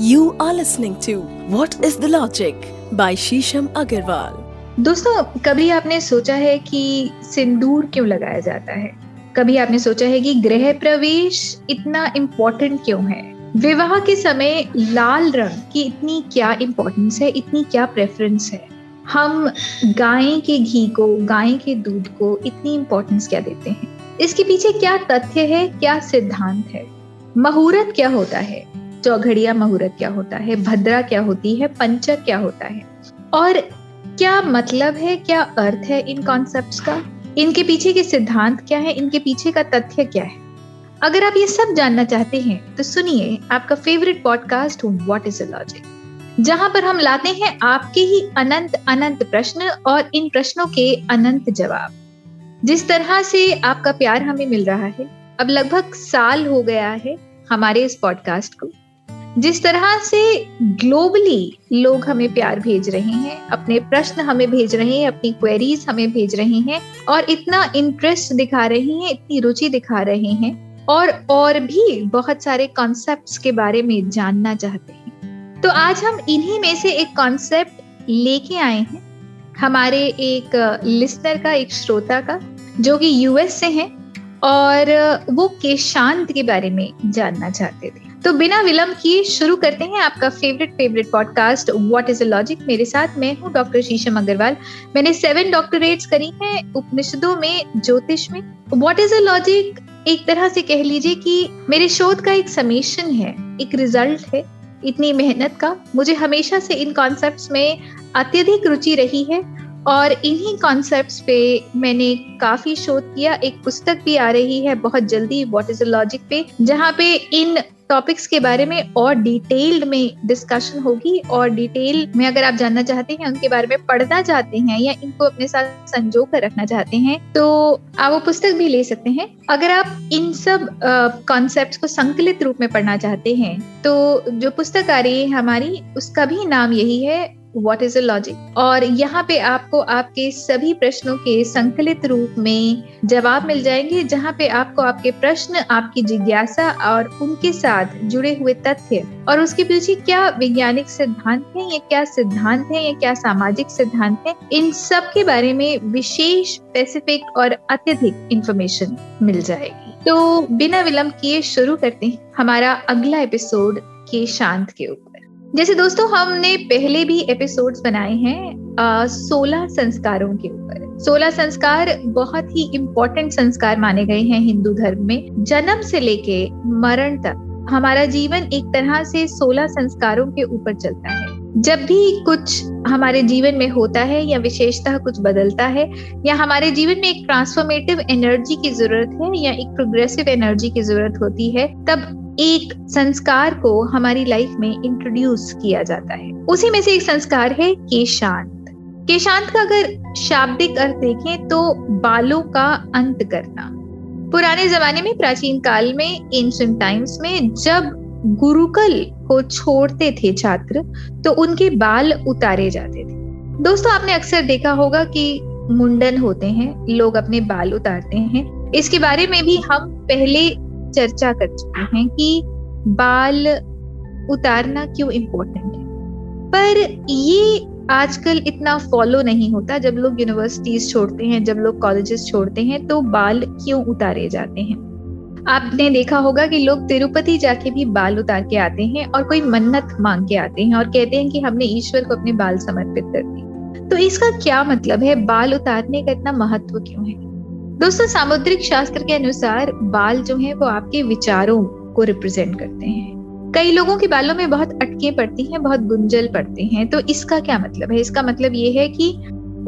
You are listening to What is the Logic by Shisham Agarwal. दोस्तों, कभी आपने सोचा है कि सिंदूर क्यों लगाया जाता है? कभी आपने सोचा है कि गृह प्रवेश इतना इम्पोर्टेंट क्यों है? विवाह के समय लाल रंग की इतनी क्या इम्पोर्टेंस है, इतनी क्या प्रेफरेंस है? हम गाय के घी को, गाय के दूध को इतनी इम्पोर्टेंस क्या देते हैं? इसके पीछे क्या तथ्य है, क्या सिद्धांत है? मुहूर्त क्या होता है? चौघड़िया मुहूर्त क्या होता है? भद्रा क्या होती है? पंचक क्या होता है? और क्या मतलब है, क्या अर्थ है इन कॉन्सेप्ट्स का? इनके पीछे के सिद्धांत क्या है? इनके पीछे का तथ्य क्या है? अगर आप ये सब जानना चाहते हैं तो सुनिए आपका favourite podcast what is a logic जहाँ पर हम लाते हैं आपके ही अनंत अनंत प्रश्न और इन प्रश्नों के अनंत जवाब। जिस तरह से आपका प्यार हमें मिल रहा है, अब लगभग साल हो गया है हमारे इस पॉडकास्ट को। जिस तरह से ग्लोबली लोग हमें प्यार भेज रहे हैं, अपने प्रश्न हमें भेज रहे हैं, अपनी क्वेरीज हमें भेज रहे हैं, और इतना इंटरेस्ट दिखा रहे हैं, इतनी रुचि दिखा रहे हैं, और और भी बहुत सारे कॉन्सेप्ट्स के बारे में जानना चाहते हैं। तो आज हम इन्हीं में से एक कॉन्सेप्ट लेके आए हैं। हमारे एक लिस्नर का, एक श्रोता का, जो कि यूएस से हैं, और वो केशांत के बारे में जानना चाहते थे। तो बिना विलंब किए शुरू करते हैं आपका favourite favourite podcast what is a logic मेरे साथ मैं हूँ डॉक्टर शीशम अग्रवाल मैंने सेवन डॉक्टरेट्स करी हैं उपनिषदों में, ज्योतिष में। व्हाट इज़ अ लॉजिक एक तरह से कह लीजिए कि मेरे शोध का एक समीशन है, एक रिज़ल्ट है, इतनी मेहनत का। मुझे हमेशा से इन कॉन्सेप्ट्स में अत्यधिक रुचि रही है और इन्हीं कॉन्सेप्ट्स पे मैंने काफ़ी शोध किया। एक पुस्तक भी आ रही है बहुत जल्दी व्हाट इज़ अ लॉजिक पे, जहाँ पे इन टॉपिक्स के बारे में और डिटेल्ड में डिस्कशन होगी और डिटेल में अगर आप जानना चाहते हैं उनके बारे में पढ़ना चाहते हैं या इनको अपने साथ संजो कर रखना चाहते हैं तो आप वो पुस्तक भी ले सकते हैं। अगर आप इन सब कॉन्सेप्ट को संकलित रूप में पढ़ना चाहते हैं तो जो पुस्तक आ रही है हमारी उसका भी नाम यही है व्हाट इज़ अ लॉजिक और यहाँ पे आपको आपके सभी प्रश्नों के संकलित रूप में जवाब मिल जाएँगे, जहाँ पे आपको आपके प्रश्न, आपकी जिज्ञासा और उनके साथ जुड़े हुए तथ्य और उसके पीछे क्या वैज्ञानिक सिद्धांत है, या क्या सिद्धांत है, या क्या सामाजिक सिद्धांत है, इन सब के बारे में विशेष स्पेसिफिक और अत्यधिक इंफॉर्मेशन मिल जाएगी। तो बिना विलंब किए शुरू करते हैं हमारा अगला एपिसोड के शांत के ऊपर। जैसे दोस्तों, हमने पहले भी एपिसोड्स बनाए हैं सोलह संस्कारों के ऊपर। सोलह संस्कार बहुत ही इम्पोर्टेंट संस्कार माने गए हैं हिंदू धर्म में। जन्म से लेके मरण तक हमारा जीवन एक तरह से सोलह संस्कारों के ऊपर चलता है। जब भी कुछ हमारे जीवन में होता है या विशेषतः कुछ बदलता है, या हमारे जीवन में एक ट्रांसफॉर्मेटिव एनर्जी की ज़रूरत है या एक प्रोग्रेसिव एनर्जी की ज़रूरत होती है, तब एक संस्कार को हमारी लाइफ में इंट्रोड्यूस किया जाता है। उसी में से एक संस्कार है केशांत। केशांत का अगर शाब्दिक अर्थ देखें तो बालों का अंत करना। पुराने जमाने में, प्राचीन काल में एंशियंट टाइम्स में, जब गुरुकुल को छोड़ते थे छात्र तो उनके बाल उतारे जाते थे। दोस्तों, आपने अक्सर देखा होगा कि मुंडन होते हैं, लोग अपने बाल उतारते हैं। इसके बारे में भी हम पहले चर्चा कर चुके हैं कि बाल उतारना क्यों इम्पोर्टेंट है। पर ये आजकल इतना फॉलो नहीं होता। जब लोग यूनिवर्सिटीज छोड़ते हैं, जब लोग कॉलेजेस छोड़ते हैं तो बाल क्यों उतारे जाते हैं? आपने देखा होगा कि लोग तिरुपति जाके भी बाल उतार के आते हैं और कोई मन्नत मांग के आते हैं और कहते हैं कि हमने ईश्वर को अपने बाल समर्पित कर दिए। तो इसका क्या मतलब है? बाल उतारने का इतना महत्व क्यों है? दोस्तों, सामुद्रिक शास्त्र के अनुसार बाल जो है वो आपके विचारों को रिप्रेजेंट करते हैं। कई लोगों के बालों में बहुत अटके पड़ती हैं, बहुत गुंजल पड़ते हैं। तो इसका क्या मतलब है? इसका मतलब ये है कि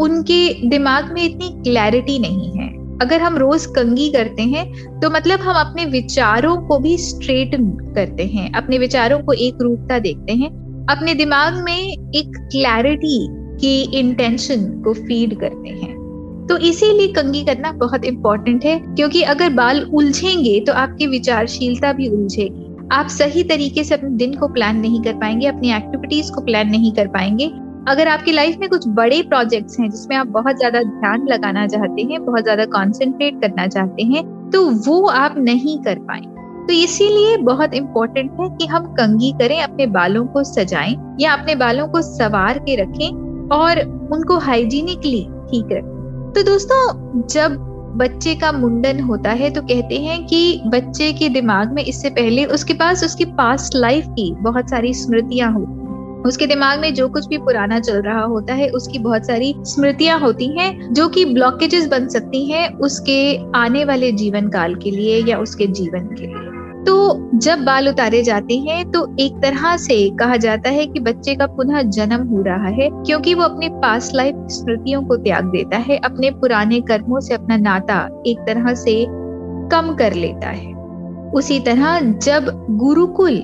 उनके दिमाग में इतनी क्लैरिटी नहीं है। अगर हम रोज कंगी करते हैं तो मतलब हम अपने विचारों को भी स्ट्रेट करते हैं, अपने विचारों को एक रूपता देखते हैं, अपने दिमाग में एक क्लैरिटी की इंटेंशन को फ़ीड करते हैं। तो इसीलिए कंगी करना बहुत इंपॉर्टेंट है, क्योंकि अगर बाल उलझेंगे तो आपकी विचारशीलता भी उलझेगी। आप सही तरीके से अपने दिन को प्लान नहीं कर पाएँगे, अपनी एक्टिविटीज़ को प्लान नहीं कर पाएँगे अगर आपकी लाइफ में कुछ बड़े प्रोजेक्ट्स हैं, जिसमें आप बहुत ज़्यादा ध्यान लगाना चाहते हैं, बहुत ज़्यादा कॉन्सेंट्रेट करना चाहते हैं तो वो आप नहीं कर पाए तो इसीलिए बहुत इम्पोर्टेंट है कि हम कंगी करें, अपने बालों को सजाएँ, या अपने बालों को सवार के रखें, और उनको हाइजीनिकली ठीक रखें। तो दोस्तों, जब बच्चे का मुंडन होता है तो कहते हैं कि बच्चे के दिमाग में इससे पहले उसके पास, उसकी पास्ट लाइफ की बहुत सारी स्मृतियाँ होती उसके दिमाग में जो कुछ भी पुराना चल रहा होता है, उसकी बहुत सारी स्मृतियाँ होती हैं, जो कि ब्लॉकेजेस बन सकती हैं उसके आने वाले जीवन काल के लिए या उसके जीवन के लिए। तो जब बाल उतारे जाते हैं तो एक तरह से कहा जाता है कि बच्चे का पुनः जन्म हो रहा है, क्योंकि वो अपने पास लाइफ स्मृतियों को त्याग देता है, अपने पुराने कर्मों से अपना नाता एक तरह से कम कर लेता है। उसी तरह जब गुरुकुल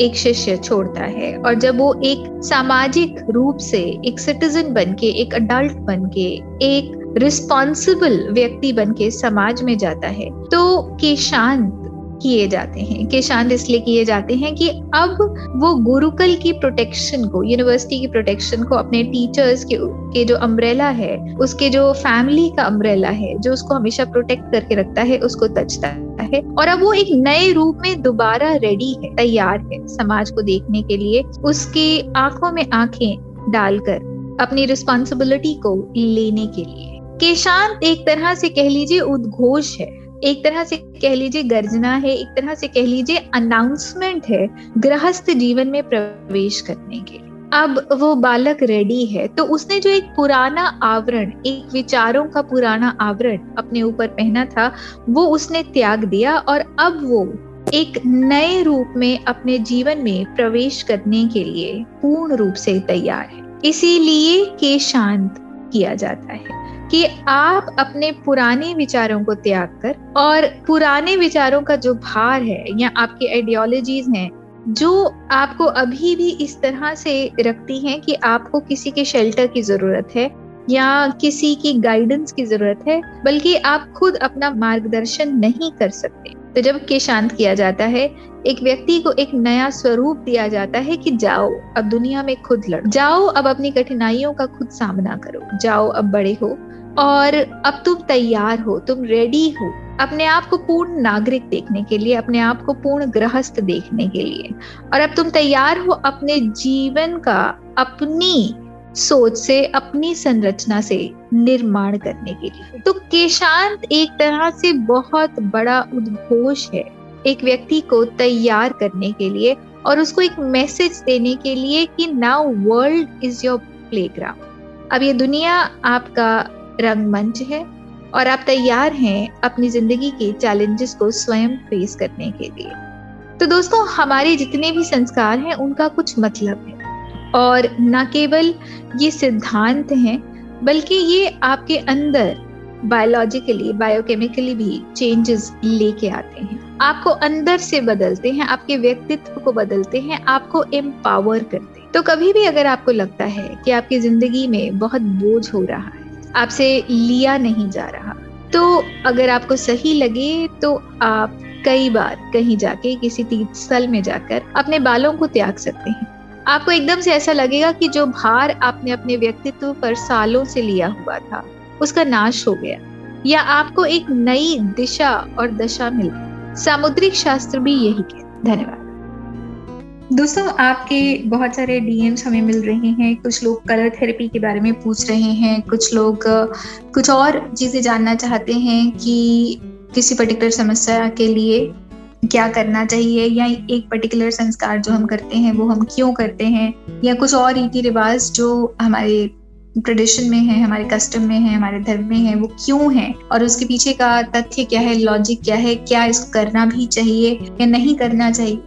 एक शिष्य छोड़ता है और जब वो एक सामाजिक रूप से एक सिटीजन बन के एक अडल्ट बन के एक रिस्पॉन्सिबल व्यक्ति बन के समाज में जाता है तो केशांत किए जाते हैं। कि शांत इसलिए किए जाते हैं कि अब वो गुरुकुल की प्रोटेक्शन को यूनिवर्सिटी की प्रोटेक्शन को, अपने टीचर्स के के जो अम्ब्रेला है, उसके जो फैमिली का अम्ब्रेला है, जो उसको हमेशा प्रोटेक्ट करके रखता है, उसको तजता है और अब वो एक नए रूप में दोबारा रेडी है, तैयार है समाज को देखने के लिए। उसकी आँखों में आँखें डालकर अपनी रिस्पॉन्सिबिलिटी को लेने के लिए। केशांत एक तरह से कह लीजिए उद्घोष है, एक तरह से कह लीजिए गर्जना है, एक तरह से कह लीजिए अनाउंसमेंट है, गृहस्थ जीवन में प्रवेश करने के अब वो बालक रेडी है तो उसने जो एक पुराना आवरण, एक विचारों का पुराना आवरण अपने ऊपर पहना था, वो उसने त्याग दिया और अब वो एक नए रूप में अपने जीवन में प्रवेश करने के लिए पूर्ण रूप से तैयार है। इसीलिए के शांत किया जाता है कि आप अपने पुराने विचारों को त्याग कर और पुराने विचारों का जो भार है या आपकी आइडियोलॉजीज हैं जो आपको अभी भी इस तरह से रखती हैं कि आपको किसी के शेल्टर की ज़रूरत है या किसी की गाइडेंस की ज़रूरत है, बल्कि आप खुद अपना मार्गदर्शन नहीं कर सकते। तो जब के शांत किया जाता है, एक व्यक्ति को एक नया स्वरूप दिया जाता है कि जाओ, अब दुनिया में खुद लड़ो। जाओ, अब अपनी कठिनाइयों का खुद सामना करो। जाओ, अब बड़े हो। और अब तुम तैयार हो, तुम रेडी हो अपने आप को पूर्ण नागरिक देखने के लिए, अपने आप को पूर्ण गृहस्थ देखने के लिए। और अब तुम तैयार हो अपने जीवन का अपनी सोच से, अपनी संरचना से निर्माण करने के लिए। तो केशांत एक तरह से बहुत बड़ा उद्घोष है एक व्यक्ति को तैयार करने के लिए और उसको एक मैसेज देने के लिए कि now world is your playground अब ये दुनिया आपका रंगमंच है और आप तैयार हैं अपनी ज़िंदगी के चैलेंजेस को स्वयं फेस करने के लिए। तो दोस्तों, हमारे जितने भी संस्कार हैं, उनका कुछ मतलब है। और न केवल ये सिद्धांत हैं, बल्कि ये आपके अंदर बायोलॉजिकली बायोकेमिकली भी चेंजेस लेके आते हैं। आपको अंदर से बदलते हैं, आपके व्यक्तित्व को बदलते हैं, आपको एम्पावर करते हैं। तो कभी भी अगर आपको लगता है कि आपकी ज़िंदगी में बहुत बोझ हो रहा है आपसे लिया नहीं जा रहा। तो अगर आपको सही लगे तो आप कई बार कहीं जाके, किसी तीर्थ स्थल में जाकर अपने बालों को त्याग सकते हैं। आपको एकदम से ऐसा लगेगा कि जो भार आपने अपने व्यक्तित्व पर सालों से लिया हुआ था, उसका नाश हो गया। या आपको एक नई दिशा और दशा मिल। सामुद्रिक शास्त्र भी यही कहते धन्यवाद। दोस्तों, आपके बहुत सारे डीएम्स हमें मिल रहे हैं। कुछ लोग कलर थेरेपी के बारे में पूछ रहे हैं। कुछ लोग, कुछ और चीज़ें जानना चाहते हैं कि किसी पर्टिकुलर समस्या के लिए क्या करना चाहिए या एक पर्टिकुलर संस्कार जो हम करते हैं, वो हम क्यों करते हैं या कुछ और रीति रिवाज जो हमारे ट्रेडिशन में है, हमारे कस्टम में है, हमारे धर्म में है, वो क्यों है? और उसके पीछे का तथ्य क्या है लॉजिक क्या है, क्या इसको करना भी चाहिए या नहीं करना चाहिए?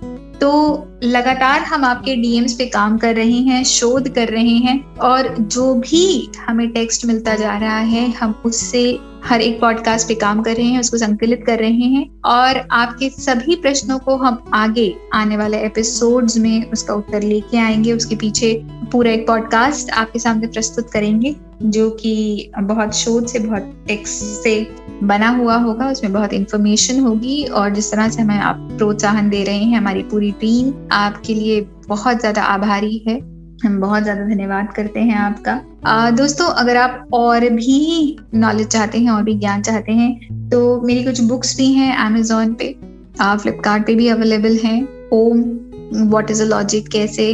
तो लगातार हम आपके डीएम्स पे काम कर रहे हैं, शोध कर रहे हैं और जो भी हमें टेक्स्ट मिलता जा रहा है, हम उससे हर एक पॉडकास्ट पे काम कर रहे हैं, उसको संकलित कर रहे हैं और आपके सभी प्रश्नों को हम आगे आने वाले एपिसोड्स में उसका उत्तर लेके आएँगे, उसके पीछे पूरा एक पॉडकास्ट आपके सामने प्रस्तुत करेंगे। जो कि बहुत शोध से बहुत टेक्स्ट से बना हुआ होगा उसमें बहुत इंफॉर्मेशन होगी और जिस तरह से हमें आप प्रोत्साहन दे रहे हैं हमारी पूरी टीम आपके लिए बहुत ज़्यादा आभारी है। हम बहुत ज़्यादा धन्यवाद करते हैं आपका। आ, दोस्तों अगर आप और भी नॉलेज चाहते हैं और भी ज्ञान चाहते हैं तो मेरी कुछ बुक्स भी हैं अमेजोन पे। फ्लिपकार्ट पे भी अवेलेबल हैं। ओम वॉट इज़ अ लॉजिक कैसे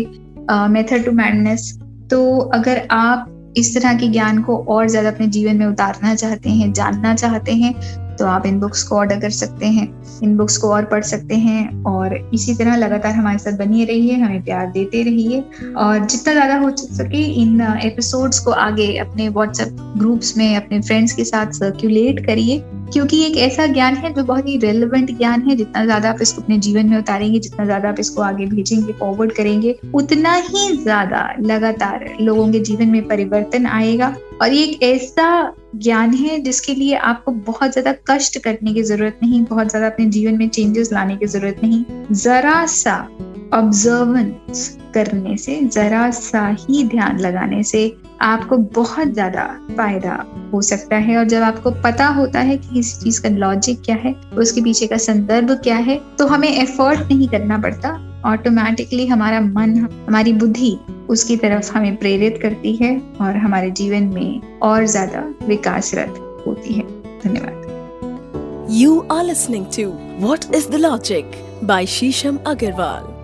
मेथड टू मैडनेस तो अगर आप इस तरह के ज्ञान को और ज़्यादा अपने जीवन में उतारना चाहते हैं, जानना चाहते हैं तो आप इन बुक्स को ऑर्डर कर सकते हैं। इन बुक्स को और पढ़ सकते हैं और इसी तरह लगातार हमारे साथ बनिए रहिए, हमें प्यार देते रहिए और जितना ज़्यादा हो सके इन एपिसोड्स को आगे अपने व्हाट्सएप ग्रुप्स में, अपने फ्रेंड्स के साथ सर्क्यूलेट करिए। क्योंकि एक ऐसा ज्ञान है जो बहुत ही रेलिवेंट ज्ञान है। जितना ज़्यादा आप इसको अपने जीवन में उतारेंगे, जितना ज़्यादा आप इसको आगे भेजेंगे फॉरवर्ड करेंगे, उतना ही ज़्यादा लगातार लोगों के जीवन में परिवर्तन आएगा। और ये एक ऐसा ज्ञान है जिसके लिए आपको बहुत ज़्यादा कष्ट करने की ज़रूरत नहीं, बहुत ज़्यादा अपने जीवन में चेंजेस लाने की ज़रूरत नहीं। जरा सा ऑब्जर्वेंस करने से जरा सा ही ध्यान लगाने से आपको बहुत ज़्यादा फ़ायदा हो सकता है और जब आपको पता होता है कि किसी चीज़ का लॉजिक क्या है, उसके पीछे का संदर्भ क्या है तो हमें एफर्ट नहीं करना पड़ता। ऑटोमेटिकली हमारा मन, हमारी बुद्धि उसकी तरफ़ हमें प्रेरित करती है और हमारे जीवन में और ज़्यादा विकासरत होती है। धन्यवाद। You are listening to What is the Logic by Shisham Agarwal.